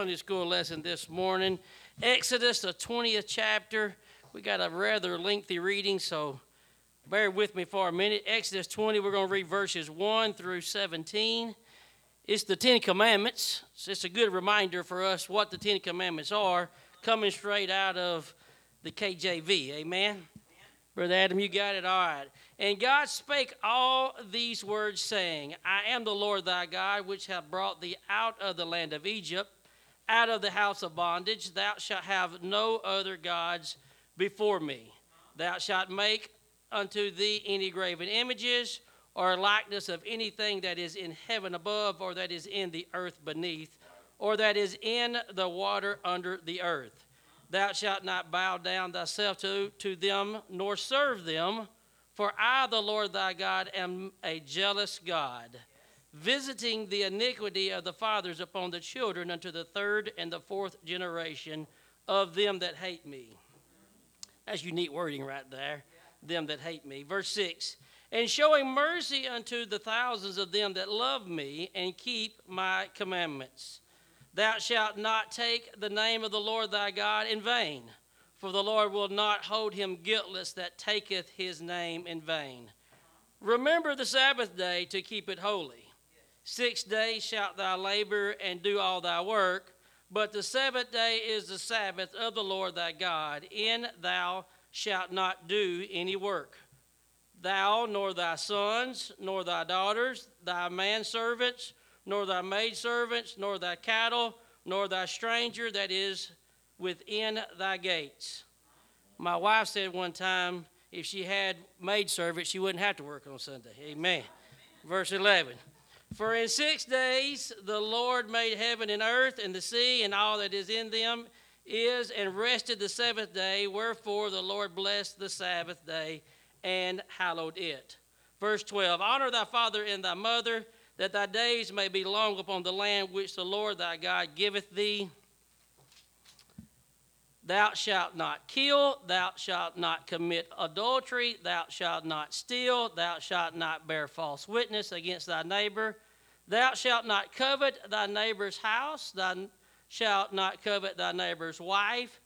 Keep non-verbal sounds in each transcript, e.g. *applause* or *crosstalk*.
Sunday school lesson this morning. Exodus, the 20th chapter. We got a rather lengthy reading, so bear with me for a minute. Exodus 20, we're going to read verses 1 through 17. It's the Ten Commandments. So it's a good reminder for us what the Ten Commandments are, coming straight out of the KJV. Amen. Brother Adam, you got it? All right. And God spake all these words, saying, I am the Lord thy God, which have brought thee out of the land of Egypt out of the house of bondage. Thou shalt have no other gods before me. Thou shalt make unto thee any graven images or likeness of anything that is in heaven above, or that is in the earth beneath, or that is in the water under the earth. Thou shalt not bow down thyself to, to them, nor serve them, for I, the Lord thy God, am a jealous God visiting the iniquity of the fathers upon the children unto the third and the fourth generation of them that hate me. That's unique wording right there. Them that hate me. Verse 6 And showing mercy unto the thousands of them that love me and keep my commandments. Thou shalt not take the name of the Lord thy God in vain, for the Lord will not hold him guiltless that taketh his name in vain. Remember the Sabbath day to keep it holy. Six days shalt thou labor and do all thy work, but the seventh day is the Sabbath of the Lord thy God. In thou shalt not do any work. Thou, nor thy sons, nor thy daughters, thy manservants, nor thy maidservants, nor thy cattle, nor thy stranger that is within thy gates. My wife said one time if she had maidservants, she wouldn't have to work on Sunday. Amen. Verse 11. For in six days the Lord made heaven and earth and the sea and all that is in them is and rested the seventh day. Wherefore the Lord blessed the Sabbath day and hallowed it. Verse 12 Honor thy father and thy mother, that thy days may be long upon the land which the Lord thy God giveth thee. Thou shalt not kill, thou shalt not commit adultery, thou shalt not steal, thou shalt not bear false witness against thy neighbor. Thou shalt not covet thy neighbor's house, thou shalt not covet thy neighbor's wife,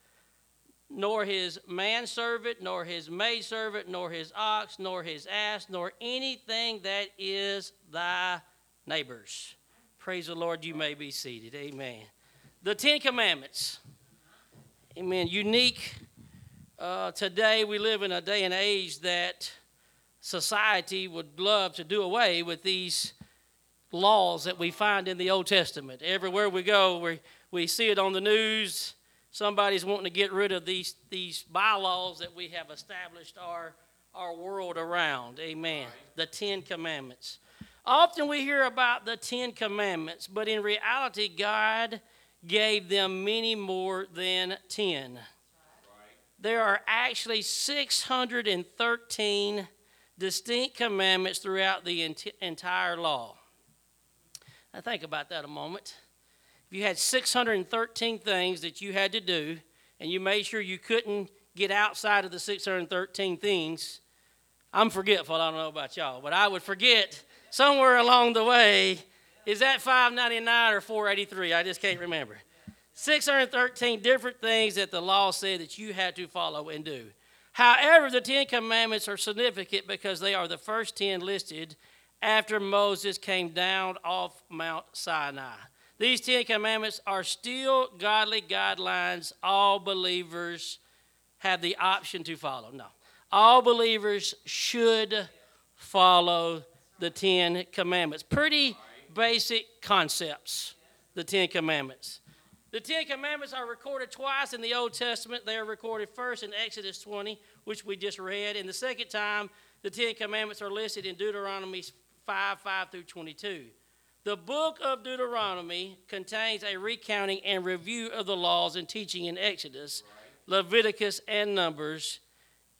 nor his manservant, nor his maidservant, nor his ox, nor his ass, nor anything that is thy neighbor's. Praise the Lord, you may be seated. Amen. The Ten Commandments. Amen. Unique. Uh, today, we live in a day and age that society would love to do away with these laws that we find in the Old Testament. Everywhere we go, we, we see it on the news. Somebody's wanting to get rid of these, these bylaws that we have established our, our world around. Amen. The Ten Commandments. Often we hear about the Ten Commandments, but in reality, God gave them many more than 10. There are actually 613 distinct commandments throughout the ent- entire law. Now, think about that a moment. If you had 613 things that you had to do, and you made sure you couldn't get outside of the 613 things, I'm forgetful. I don't know about y'all, but I would forget somewhere along the way is that 599 or 483? I just can't remember. 613 different things that the law said that you had to follow and do. However, the Ten Commandments are significant because they are the first 10 listed after Moses came down off Mount Sinai. These Ten Commandments are still godly guidelines all believers have the option to follow. No. All believers should follow the Ten Commandments. Pretty basic concepts, the Ten Commandments. The Ten Commandments are recorded twice in the Old Testament. They are recorded first in Exodus 20, which we just read, and the second time, the Ten Commandments are listed in Deuteronomy 5 5 through 22. The book of Deuteronomy contains a recounting and review of the laws and teaching in Exodus, Leviticus, and Numbers.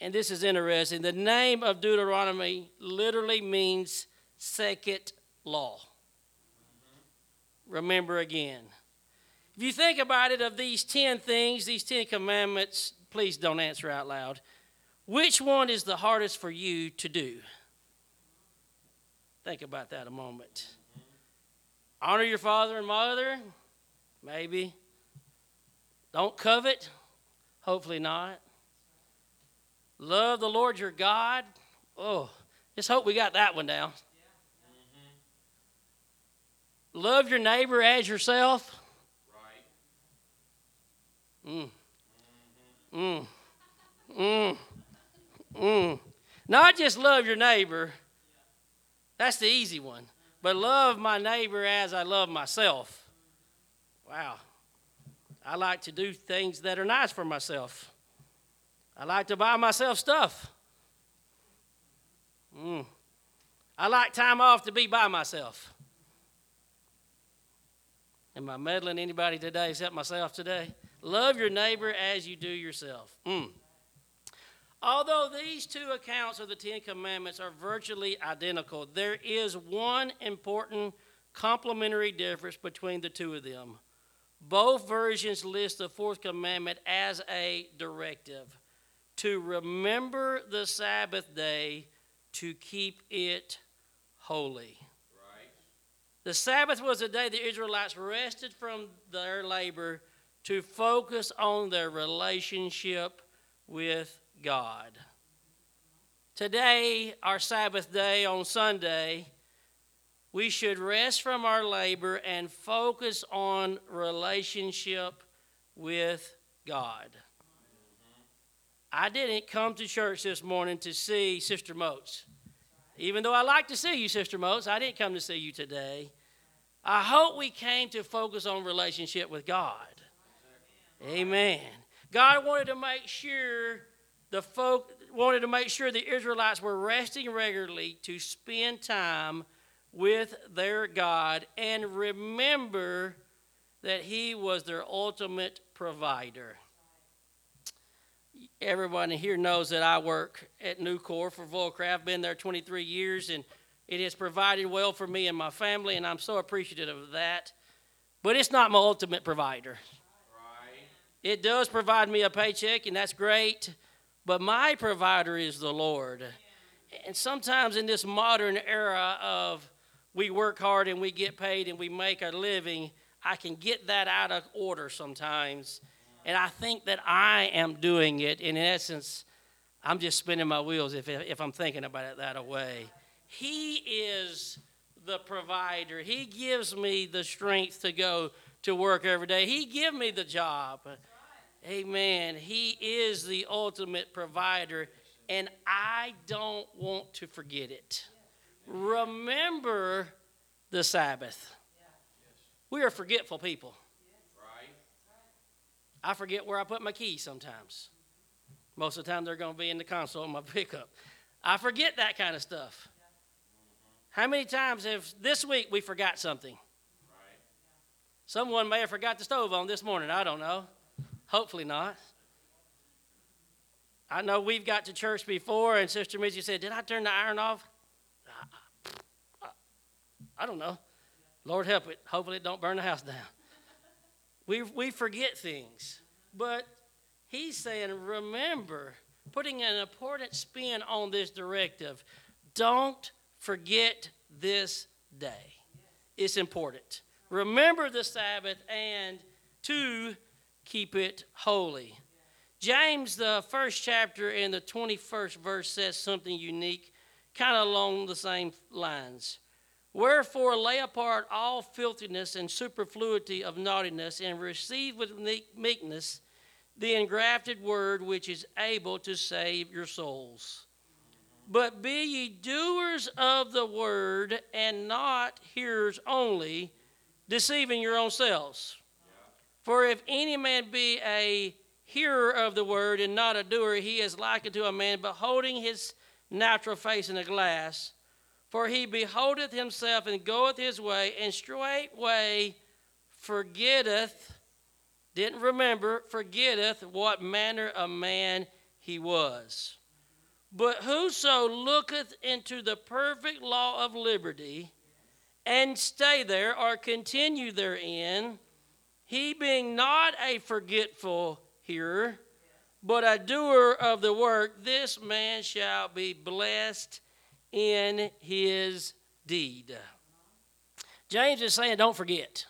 And this is interesting. The name of Deuteronomy literally means second law. Remember again. If you think about it, of these 10 things, these 10 commandments, please don't answer out loud. Which one is the hardest for you to do? Think about that a moment. Honor your father and mother, maybe. Don't covet. Hopefully not. Love the Lord your God. Oh, just hope we got that one down. Love your neighbor as yourself. Right. Mm. Mm. Mm. Mm. Not just love your neighbor. That's the easy one. But love my neighbor as I love myself. Wow. I like to do things that are nice for myself. I like to buy myself stuff. Mm. I like time off to be by myself. Am I meddling anybody today except myself today? Love your neighbor as you do yourself. Mm. Although these two accounts of the Ten Commandments are virtually identical, there is one important complementary difference between the two of them. Both versions list the fourth commandment as a directive to remember the Sabbath day to keep it holy. The Sabbath was a day the Israelites rested from their labor to focus on their relationship with God. Today, our Sabbath day on Sunday, we should rest from our labor and focus on relationship with God. I didn't come to church this morning to see Sister Moats. Even though I like to see you, Sister Moats, I didn't come to see you today. I hope we came to focus on relationship with God. Amen. God wanted to make sure the folk wanted to make sure the Israelites were resting regularly to spend time with their God and remember that He was their ultimate provider. Everyone here knows that I work at Nucor for Vulcraft. Been there 23 years, and it has provided well for me and my family, and I'm so appreciative of that. But it's not my ultimate provider. Right. It does provide me a paycheck, and that's great. But my provider is the Lord. And sometimes in this modern era of we work hard and we get paid and we make a living, I can get that out of order sometimes and I think that I am doing it. in essence, I'm just spinning my wheels if, if I'm thinking about it that way. He is the provider. He gives me the strength to go to work every day. He give me the job. Amen. He is the ultimate provider, and I don't want to forget it. Remember the Sabbath. We are forgetful people. I forget where I put my keys sometimes. Most of the time, they're going to be in the console of my *laughs* pickup. I forget that kind of stuff. How many times have this week we forgot something? Someone may have forgot the stove on this morning. I don't know. Hopefully not. I know we've got to church before, and Sister Mitzi said, Did I turn the iron off? I don't know. Lord help it. Hopefully, it don't burn the house down. We, we forget things. But he's saying, remember, putting an important spin on this directive. Don't forget this day. It's important. Remember the Sabbath and to keep it holy. James, the first chapter in the 21st verse, says something unique, kind of along the same lines. Wherefore, lay apart all filthiness and superfluity of naughtiness, and receive with meekness the engrafted word which is able to save your souls. But be ye doers of the word, and not hearers only, deceiving your own selves. For if any man be a hearer of the word and not a doer, he is like unto a man beholding his natural face in a glass. For he beholdeth himself and goeth his way, and straightway forgetteth, didn't remember, forgetteth what manner of man he was. But whoso looketh into the perfect law of liberty, and stay there or continue therein, he being not a forgetful hearer, but a doer of the work, this man shall be blessed in his deed. James is saying, don't forget.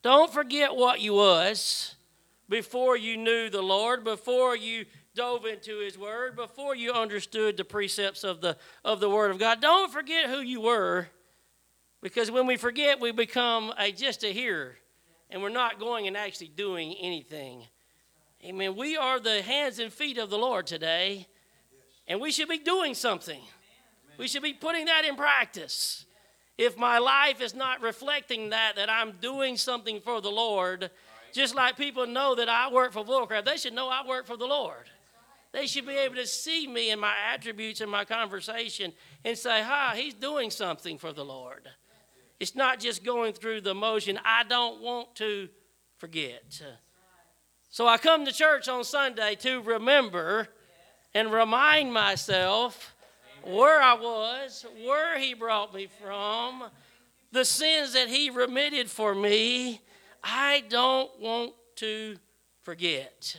Don't forget what you was, before you knew the Lord, before you dove into His Word, before you understood the precepts of the, of the Word of God. Don't forget who you were, because when we forget, we become a, just a hearer, and we're not going and actually doing anything. Amen. We are the hands and feet of the Lord today, and we should be doing something. We should be putting that in practice. If my life is not reflecting that, that I'm doing something for the Lord, just like people know that I work for Vulcraft, they should know I work for the Lord. They should be able to see me and my attributes and my conversation and say, "Ha, he's doing something for the Lord." It's not just going through the motion. I don't want to forget. So I come to church on Sunday to remember and remind myself where I was, where He brought me from, the sins that He remitted for me. I don't want to forget.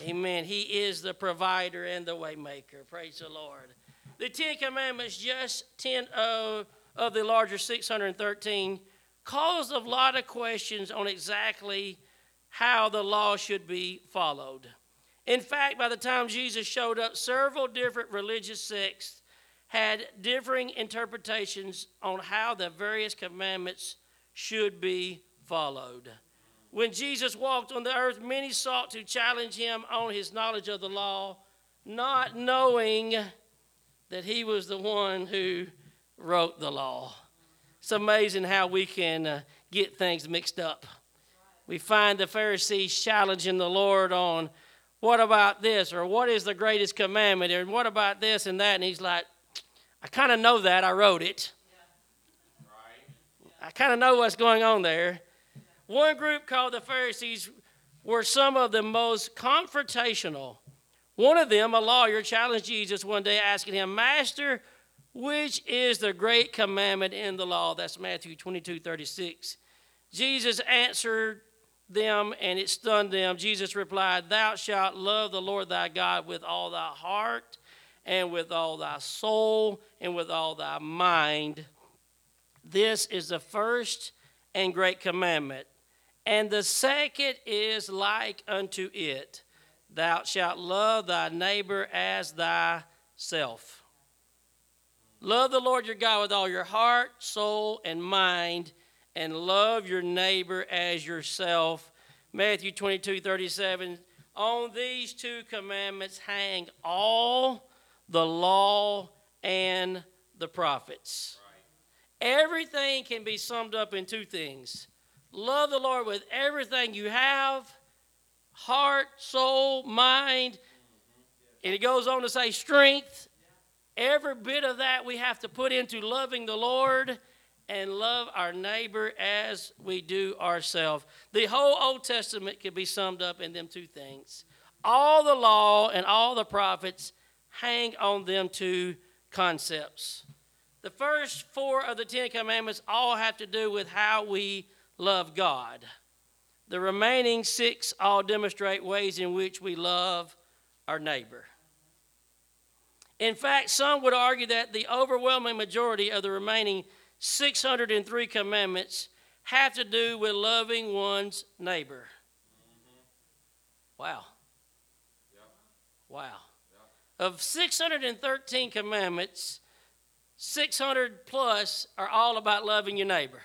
Amen. Amen. He is the provider and the waymaker. Praise the Lord. The Ten Commandments, just 10 of, of the larger 613, caused a lot of questions on exactly how the law should be followed. In fact, by the time Jesus showed up, several different religious sects had differing interpretations on how the various commandments should be followed. When Jesus walked on the earth, many sought to challenge him on his knowledge of the law, not knowing that he was the one who wrote the law. It's amazing how we can uh, get things mixed up. We find the Pharisees challenging the Lord on what about this or what is the greatest commandment and what about this and that and he's like I kind of know that I wrote it. I kind of know what's going on there. One group called the Pharisees were some of the most confrontational. One of them, a lawyer, challenged Jesus one day, asking him, Master, which is the great commandment in the law? That's Matthew 22 36. Jesus answered them, and it stunned them. Jesus replied, Thou shalt love the Lord thy God with all thy heart, and with all thy soul, and with all thy mind. This is the first and great commandment. And the second is like unto it Thou shalt love thy neighbor as thyself. Love the Lord your God with all your heart, soul, and mind, and love your neighbor as yourself. Matthew 22 37. On these two commandments hang all the law and the prophets. Everything can be summed up in two things Love the Lord with everything you have heart, soul, mind. And it goes on to say strength. Every bit of that we have to put into loving the Lord and love our neighbor as we do ourselves. The whole Old Testament can be summed up in them two things. All the law and all the prophets hang on them two concepts. The first four of the Ten Commandments all have to do with how we love God. The remaining six all demonstrate ways in which we love our neighbor. In fact, some would argue that the overwhelming majority of the remaining 603 commandments have to do with loving one's neighbor. Wow. Wow. Of 613 commandments, 600 plus are all about loving your neighbor.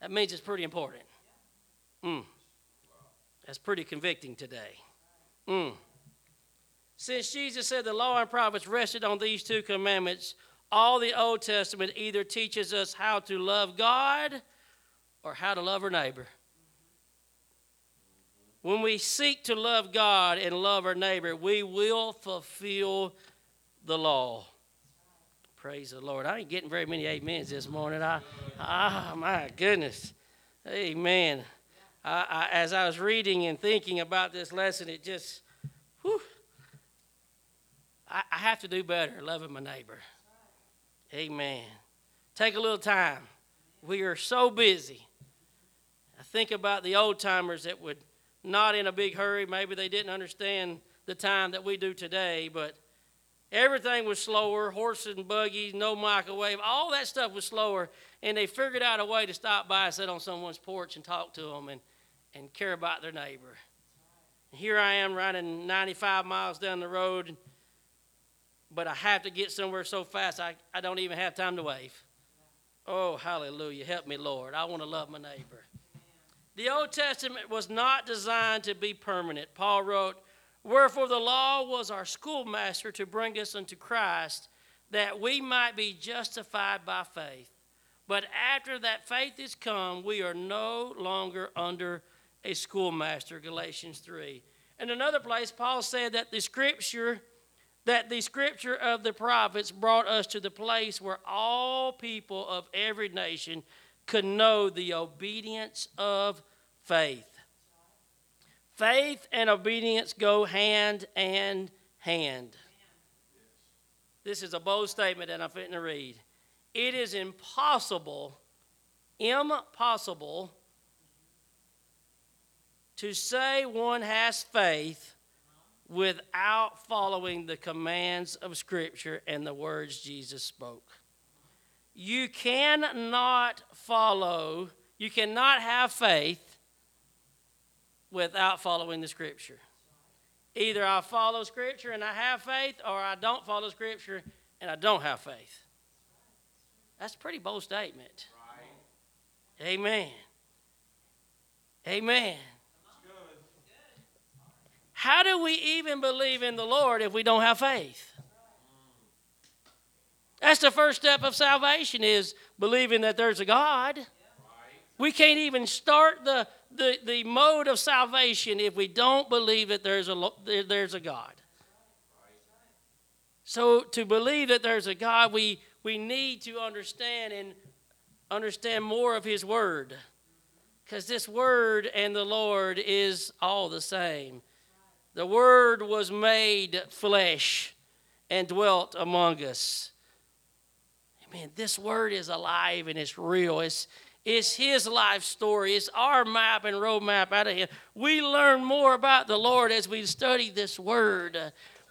That means it's pretty important. Mm. That's pretty convicting today. Mm. Since Jesus said the law and prophets rested on these two commandments, all the Old Testament either teaches us how to love God or how to love our neighbor. When we seek to love God and love our neighbor, we will fulfill the law. Praise the Lord. I ain't getting very many amens this morning. I, ah, my goodness. Amen. I, I, as I was reading and thinking about this lesson, it just, whew, I, I have to do better loving my neighbor. Amen. Take a little time. We are so busy. I think about the old timers that would not in a big hurry. Maybe they didn't understand the time that we do today, but Everything was slower, horses and buggies, no microwave, all that stuff was slower. And they figured out a way to stop by and sit on someone's porch and talk to them and, and care about their neighbor. Here I am riding 95 miles down the road, but I have to get somewhere so fast I, I don't even have time to wave. Oh, hallelujah. Help me, Lord. I want to love my neighbor. The Old Testament was not designed to be permanent. Paul wrote, Wherefore the law was our schoolmaster to bring us unto Christ, that we might be justified by faith. But after that faith is come, we are no longer under a schoolmaster, Galatians 3. In another place, Paul said that the scripture that the scripture of the prophets brought us to the place where all people of every nation could know the obedience of faith. Faith and obedience go hand and hand. This is a bold statement that I'm fitting to read. It is impossible, impossible, to say one has faith without following the commands of Scripture and the words Jesus spoke. You cannot follow, you cannot have faith without following the Scripture. Either I follow Scripture and I have faith, or I don't follow Scripture and I don't have faith. That's a pretty bold statement. Right. Amen. Amen. How do we even believe in the Lord if we don't have faith? That's the first step of salvation is believing that there's a God. We can't even start the, the, the mode of salvation if we don't believe that there's a, there's a God. So to believe that there's a God, we, we need to understand and understand more of His Word. Because this Word and the Lord is all the same. The Word was made flesh and dwelt among us. Man, this Word is alive and it's real. It's, it's his life story. It's our map and roadmap out of him. We learn more about the Lord as we study this word.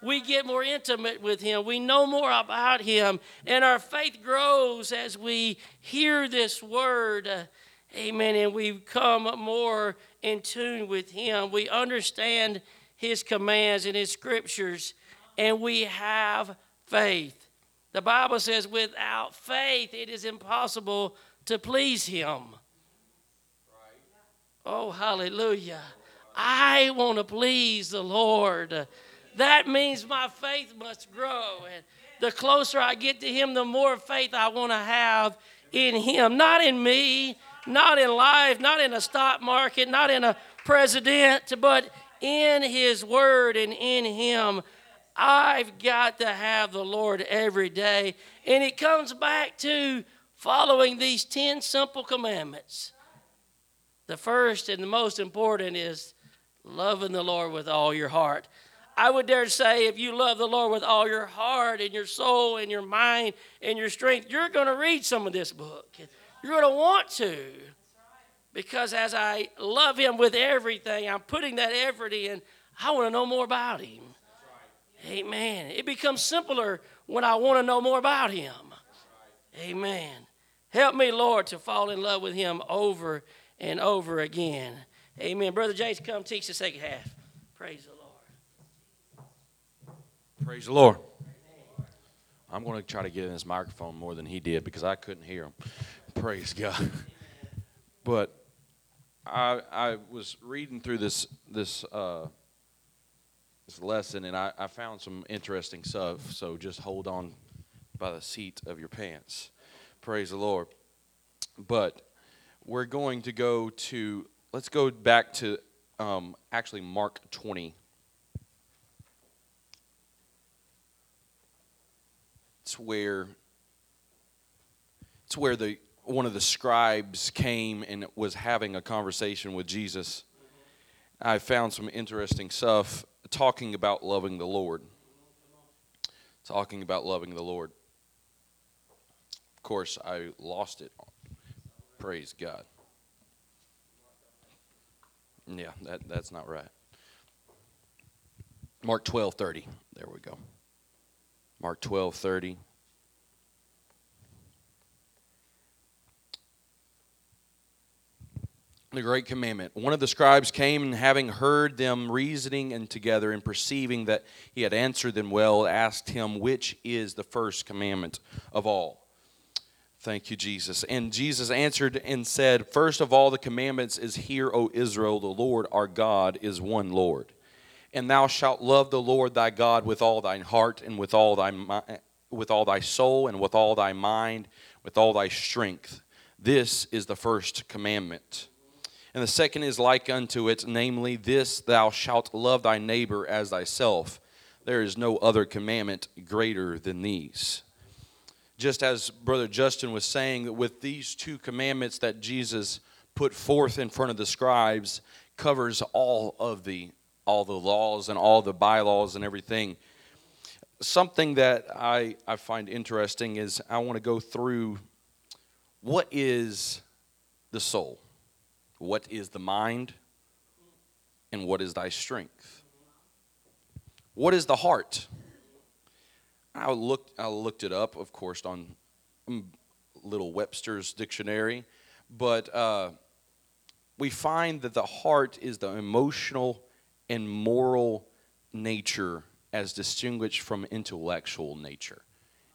We get more intimate with him. We know more about him. And our faith grows as we hear this word. Amen. And we come more in tune with him. We understand his commands and his scriptures. And we have faith. The Bible says, without faith, it is impossible to please Him. Oh, hallelujah. I want to please the Lord. That means my faith must grow. And the closer I get to Him, the more faith I want to have in Him. Not in me, not in life, not in a stock market, not in a president, but in His Word and in Him. I've got to have the Lord every day. And it comes back to following these 10 simple commandments. The first and the most important is loving the Lord with all your heart. I would dare say if you love the Lord with all your heart and your soul and your mind and your strength, you're going to read some of this book. You're going to want to. Because as I love Him with everything, I'm putting that effort in. I want to know more about Him. Amen. It becomes simpler when I want to know more about Him. Amen. Help me, Lord, to fall in love with him over and over again. Amen. Brother James, come teach the second half. Praise the Lord. Praise the Lord. I'm going to try to get in this microphone more than he did because I couldn't hear him. Praise God. I I was reading through this this uh, this lesson and I, I found some interesting stuff. So just hold on by the seat of your pants. Praise the Lord. But we're going to go to, let's go back to um, actually Mark 20. It's where it's where the one of the scribes came and was having a conversation with Jesus. I found some interesting stuff talking about loving the Lord. Talking about loving the Lord. Of course, I lost it. Praise God. Yeah, that, that's not right. Mark 12 30. There we go. Mark 12 the great commandment. One of the scribes came and having heard them reasoning and together and perceiving that he had answered them well, asked him, Which is the first commandment of all? Thank you, Jesus. And Jesus answered and said, First of all the commandments is, Hear, O Israel, the Lord our God is one Lord. And thou shalt love the Lord thy God with all thine heart and with all thy, with all thy soul and with all thy mind, with all thy strength. This is the first commandment. And the second is like unto it, namely, this thou shalt love thy neighbor as thyself. There is no other commandment greater than these just as Brother Justin was saying, that with these two commandments that Jesus put forth in front of the scribes, covers all of the all the laws and all the bylaws and everything. Something that I, I find interesting is I want to go through what is the soul, what is the mind, and what is thy strength. What is the heart? I looked, I looked it up, of course, on little Webster's dictionary, but uh, we find that the heart is the emotional and moral nature as distinguished from intellectual nature.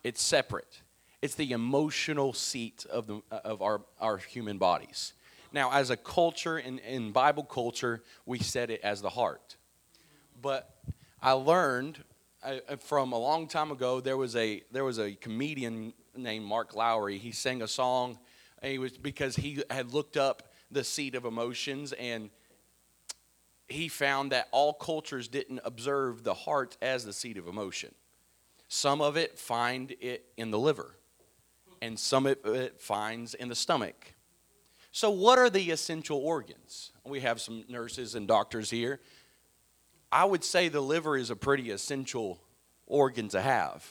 It's separate. It's the emotional seat of, the, of our, our human bodies. Now, as a culture, in, in Bible culture, we said it as the heart. But I learned uh, uh, from a long time ago, there was a there was a comedian named Mark Lowry. He sang a song. he was because he had looked up the seat of emotions and he found that all cultures didn't observe the heart as the seat of emotion. Some of it find it in the liver, and some of it finds in the stomach. So, what are the essential organs? We have some nurses and doctors here. I would say the liver is a pretty essential organ to have.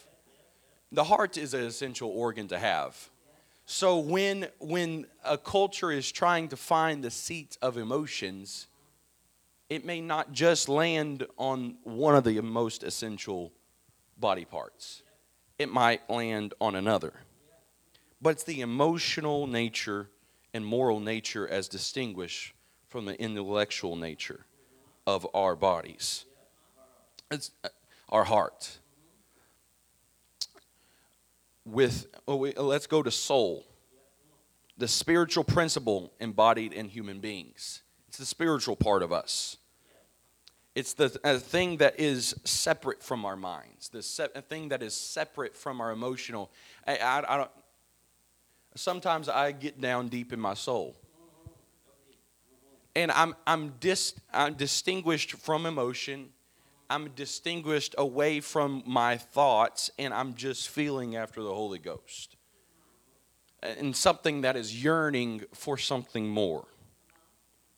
The heart is an essential organ to have. So when when a culture is trying to find the seat of emotions, it may not just land on one of the most essential body parts. It might land on another. But it's the emotional nature and moral nature as distinguished from the intellectual nature of our bodies. It's uh, our heart. With wait, let's go to soul. The spiritual principle embodied in human beings. It's the spiritual part of us. It's the thing that is separate from our minds, the se- thing that is separate from our emotional. I, I, I don't, sometimes I get down deep in my soul and I'm, I'm, dis, I'm distinguished from emotion. I'm distinguished away from my thoughts, and I'm just feeling after the Holy Ghost. And something that is yearning for something more.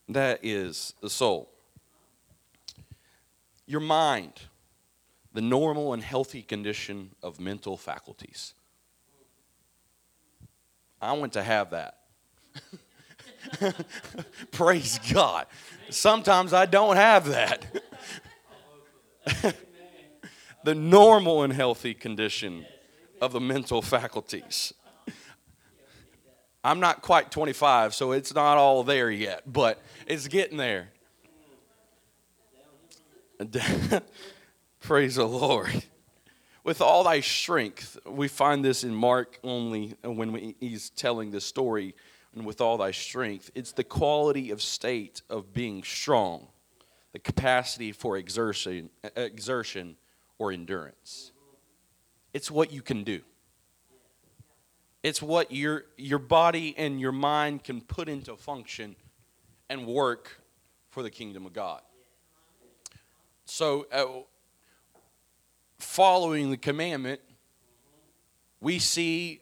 That is the soul. Your mind, the normal and healthy condition of mental faculties. I want to have that. *laughs* Praise God. Sometimes I don't have that. *laughs* the normal and healthy condition of the mental faculties. I'm not quite 25, so it's not all there yet, but it's getting there. *laughs* Praise the Lord. With all thy strength, we find this in Mark only when he's telling the story and with all thy strength. It's the quality of state of being strong, the capacity for exertion, exertion or endurance. It's what you can do. It's what your, your body and your mind can put into function and work for the kingdom of God. So, uh, following the commandment, we see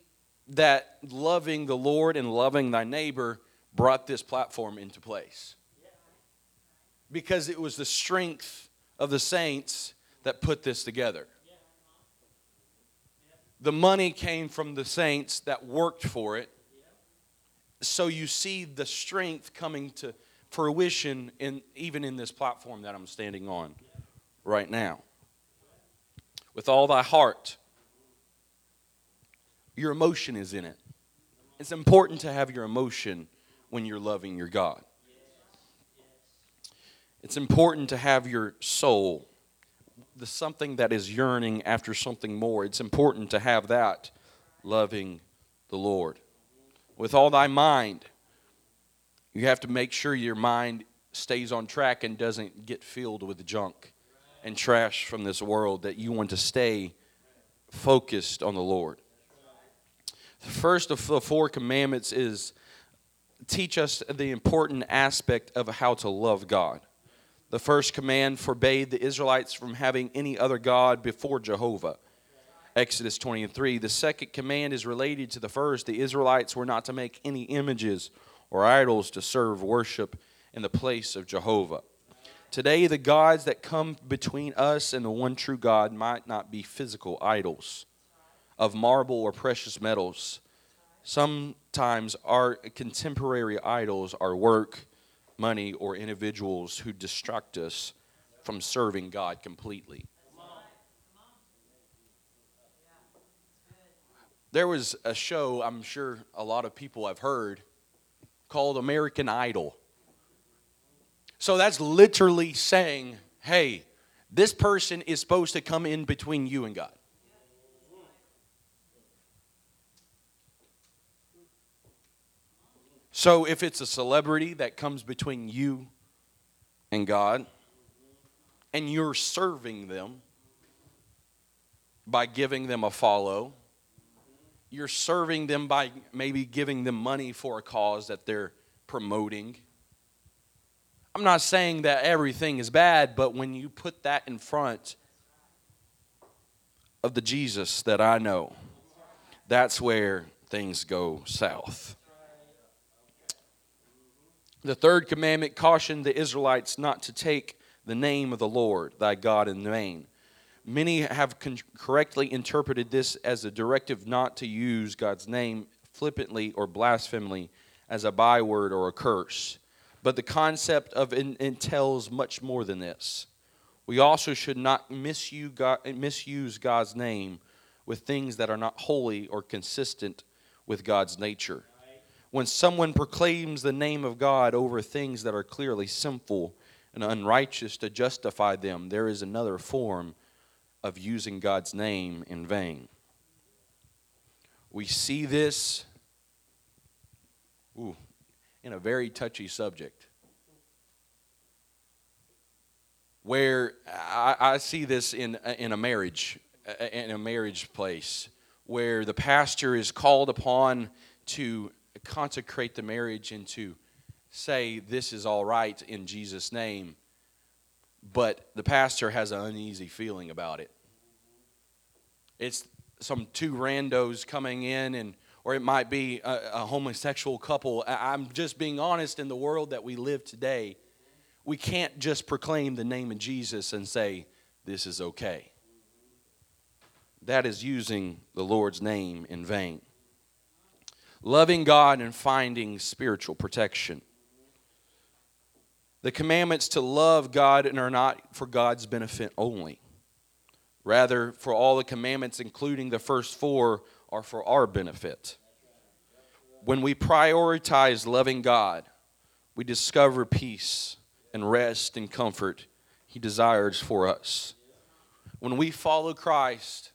that loving the Lord and loving thy neighbor brought this platform into place. Because it was the strength of the saints that put this together. The money came from the saints that worked for it. So you see the strength coming to fruition in even in this platform that I'm standing on right now. With all thy heart, your emotion is in it. It's important to have your emotion when you're loving your God. It's important to have your soul, the something that is yearning after something more. It's important to have that loving the Lord. With all thy mind, you have to make sure your mind stays on track and doesn't get filled with junk and trash from this world, that you want to stay focused on the Lord. The first of the four commandments is teach us the important aspect of how to love God. The first command forbade the Israelites from having any other God before Jehovah. Exodus 20 and 3. The second command is related to the first. The Israelites were not to make any images or idols to serve worship in the place of Jehovah. Today, the gods that come between us and the one true God might not be physical idols of marble or precious metals. Sometimes our contemporary idols are work, money, or individuals who distract us from serving God completely. There was a show, I'm sure a lot of people have heard, called American Idol. So that's literally saying, hey, this person is supposed to come in between you and God. So if it's a celebrity that comes between you and God, and you're serving them by giving them a follow, you're serving them by maybe giving them money for a cause that they're promoting. I'm not saying that everything is bad, but when you put that in front of the Jesus that I know, that's where things go south. The third commandment cautioned the Israelites not to take the name of the Lord thy God in vain. Many have con- correctly interpreted this as a directive not to use God's name flippantly or blasphemingly as a byword or a curse. But the concept of entails much more than this. We also should not misuse God's name with things that are not holy or consistent with God's nature. When someone proclaims the name of God over things that are clearly sinful and unrighteous to justify them, there is another form of using God's name in vain. We see this ooh, in a very touchy subject. Where I, I see this in, in a marriage, in a marriage place, where the pastor is called upon to consecrate the marriage and to say this is all right in Jesus' name, but the pastor has an uneasy feeling about it. It's some two randos coming in and or it might be a, a, homosexual couple. I'm just being honest in the world that we live today. We can't just proclaim the name of Jesus and say, This is okay. That is using the Lord's name in vain. Loving God and finding spiritual protection. The commandments to love God and are not for God's benefit only. Rather, for all the commandments, including the first four, are for our benefit. When we prioritize loving God, we discover peace and rest and comfort He desires for us. When we follow Christ,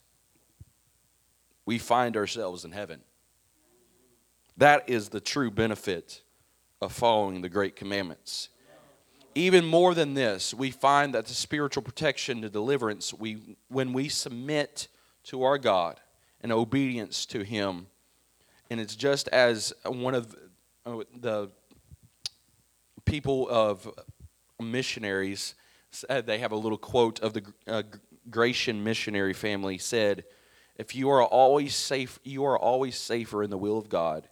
we find ourselves in heaven. That is the true benefit of following the great commandments. Even more than this, we find that the spiritual protection, the deliverance, we, when we submit to our God and obedience to Him, and it's just as one of the people of missionaries said, they have a little quote of the uh, Gratian missionary family said, "If you are always safe, you are always safer in the will of God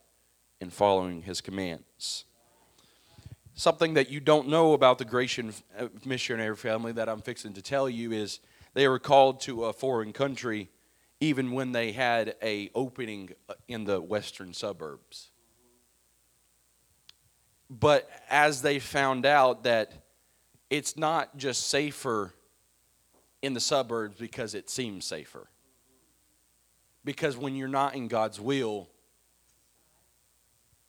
in following His commands." Something that you don't know about the Gratian uh, missionary family that I'm fixing to tell you is they were called to a foreign country even when they had a opening uh, in the western suburbs. But as they found out that it's not just safer in the suburbs because it seems safer. Because when you're not in God's will,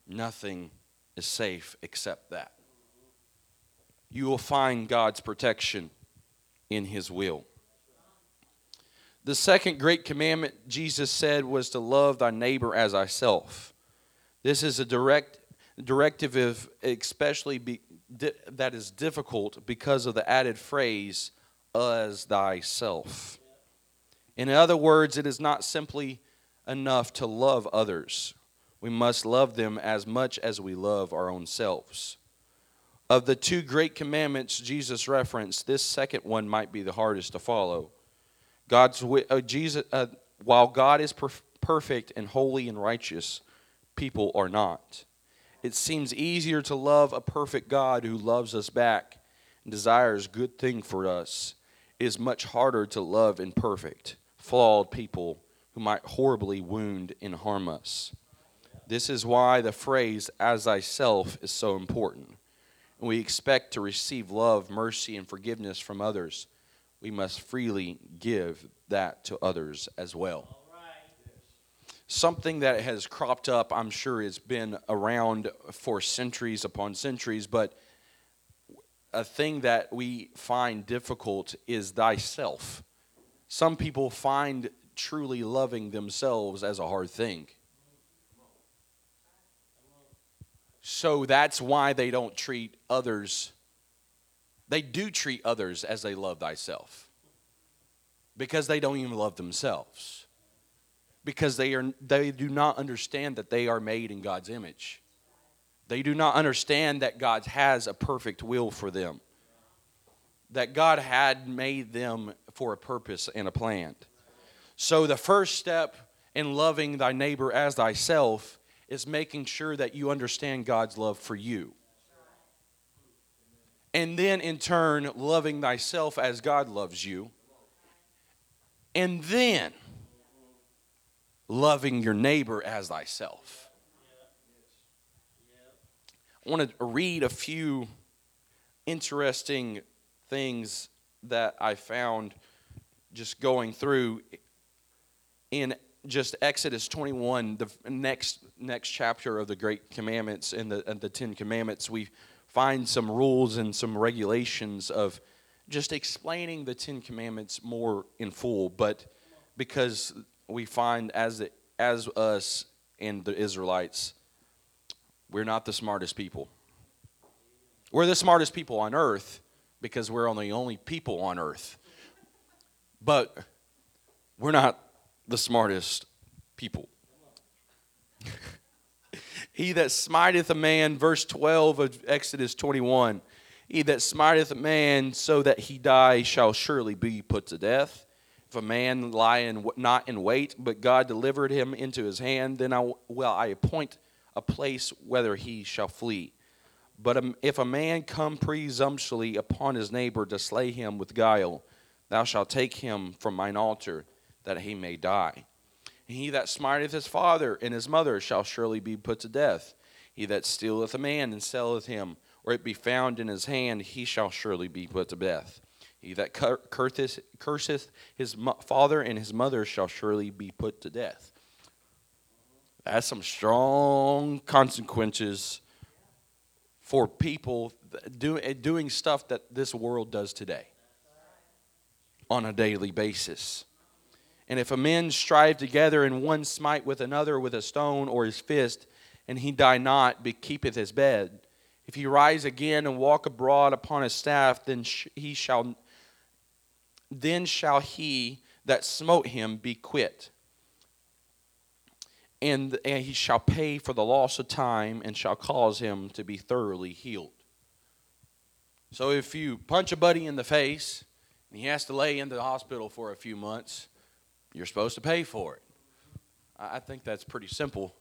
nothing is safe except that. you will find God's protection in His will. The second great commandment Jesus said was to love thy neighbor as thyself. This is a direct directive, especially be, di, that is difficult because of the added phrase "as thyself." In other words, it is not simply enough to love others. We must love them as much as we love our own selves. Of the two great commandments Jesus referenced, this second one might be the hardest to follow. God's uh, Jesus, uh, while God is perf- perfect and holy and righteous, people are not. It seems easier to love a perfect God who loves us back and desires good thing for us. It is much harder to love imperfect, flawed people who might horribly wound and harm us. This is why the phrase as thyself is so important. And we expect to receive love, mercy, and forgiveness from others. We must freely give that to others as well. Something that has cropped up, I'm sure, it's been around for centuries upon centuries, but a thing that we find difficult is thyself. Some people find truly loving themselves as a hard thing. So that's why they don't treat others. They do treat others as they love thyself. Because they don't even love themselves. Because they are they do not understand that they are made in God's image. They do not understand that God has a perfect will for them. That God had made them for a purpose and a plan. So the first step in loving thy neighbor as thyself is making sure that you understand God's love for you. And then in turn, loving thyself as God loves you. And then loving your neighbor as thyself. I want to read a few interesting things that I found just going through in just Exodus 21, the next next chapter of the Great Commandments and the, and the Ten Commandments, we find some rules and some regulations of just explaining the Ten Commandments more in full. But because we find as the, as us and the Israelites, we're not the smartest people. We're the smartest people on earth because we're the only people on earth. But we're not the smartest people. He that smiteth a man, verse 12 of Exodus 21, he that smiteth a man so that he die shall surely be put to death. If a man lie in, not in wait, but God delivered him into his hand, then I will I appoint a place whither he shall flee. But um, if a man come presumptuously upon his neighbor to slay him with guile, thou shalt take him from mine altar that he may die. He that smiteth his father and his mother shall surely be put to death. He that stealeth a man and selleth him, or it be found in his hand, he shall surely be put to death. He that curseth, curseth his father and his mother shall surely be put to death. That's some strong consequences for people eh, doing stuff that this world does today on a daily basis. And if a man strive together and one smite with another with a stone or his fist, and he die not, but keepeth his bed, if he rise again and walk abroad upon his staff, then he shall then shall he that smote him be quit. And, and he shall pay for the loss of time and shall cause him to be thoroughly healed. So if you punch a buddy in the face and he has to lay in the hospital for a few months, you're supposed to pay for it. I think that's pretty simple.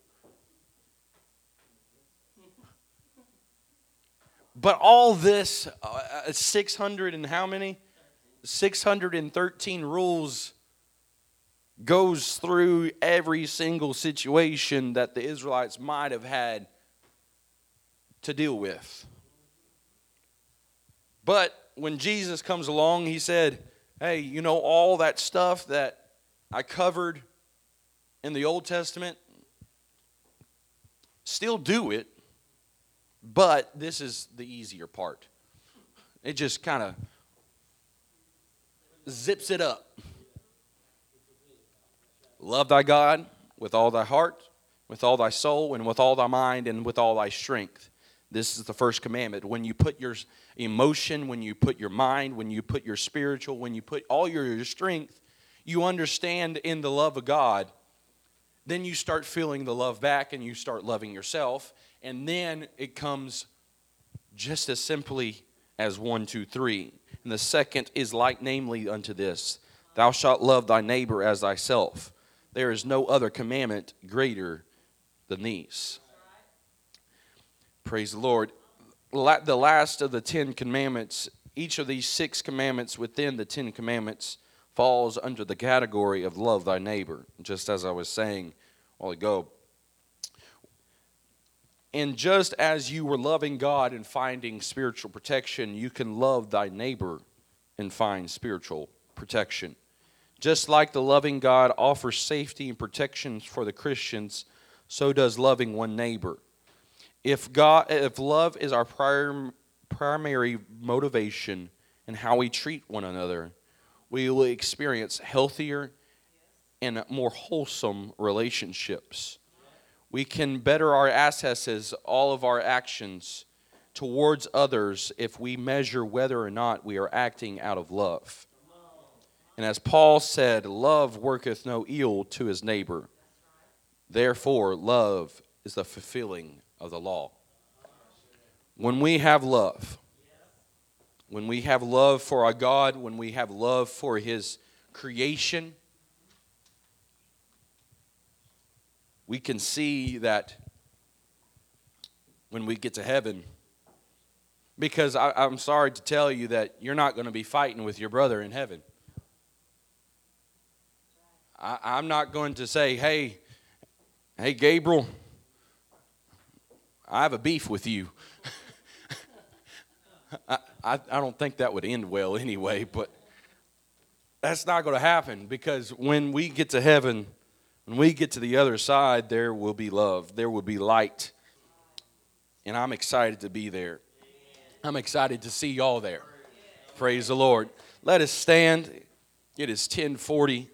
But all this, uh, 600 and how many? 613 rules goes through every single situation that the Israelites might have had to deal with. But when Jesus comes along, he said, Hey, you know, all that stuff that I covered in the Old Testament, still do it, but this is the easier part. It just kind of zips it up. Love thy God with all thy heart, with all thy soul, and with all thy mind, and with all thy strength. This is the first commandment. When you put your emotion, when you put your mind, when you put your spiritual, when you put all your, strength, you understand in the love of God, then you start feeling the love back and you start loving yourself. And then it comes just as simply as one, two, three. And the second is like, namely, unto this Thou shalt love thy neighbor as thyself. There is no other commandment greater than these. Praise the Lord. The last of the Ten Commandments, each of these six commandments within the Ten Commandments falls under the category of love thy neighbor, just as I was saying a while ago. And just as you were loving God and finding spiritual protection, you can love thy neighbor and find spiritual protection. Just like the loving God offers safety and protection for the Christians, so does loving one neighbor. If God if love is our primary motivation in how we treat one another, we will experience healthier and more wholesome relationships. We can better our assesses, all of our actions towards others if we measure whether or not we are acting out of love. And as Paul said, love worketh no ill to his neighbor. Therefore, love is the fulfilling of the law. When we have love, when we have love for our God, when we have love for his creation, we can see that when we get to heaven, because I, am sorry to tell you that you're not going to be fighting with your brother in heaven. I, I'm not going to say, hey, hey, Gabriel, I have a beef with you. *laughs* I, I, I don't think that would end well *laughs* anyway, but that's not going to happen because when we get to heaven, when we get to the other side, there will be love, there will be light. And I'm excited to be there. I'm excited to see y'all there. Praise the Lord. Let us stand. It is 1040.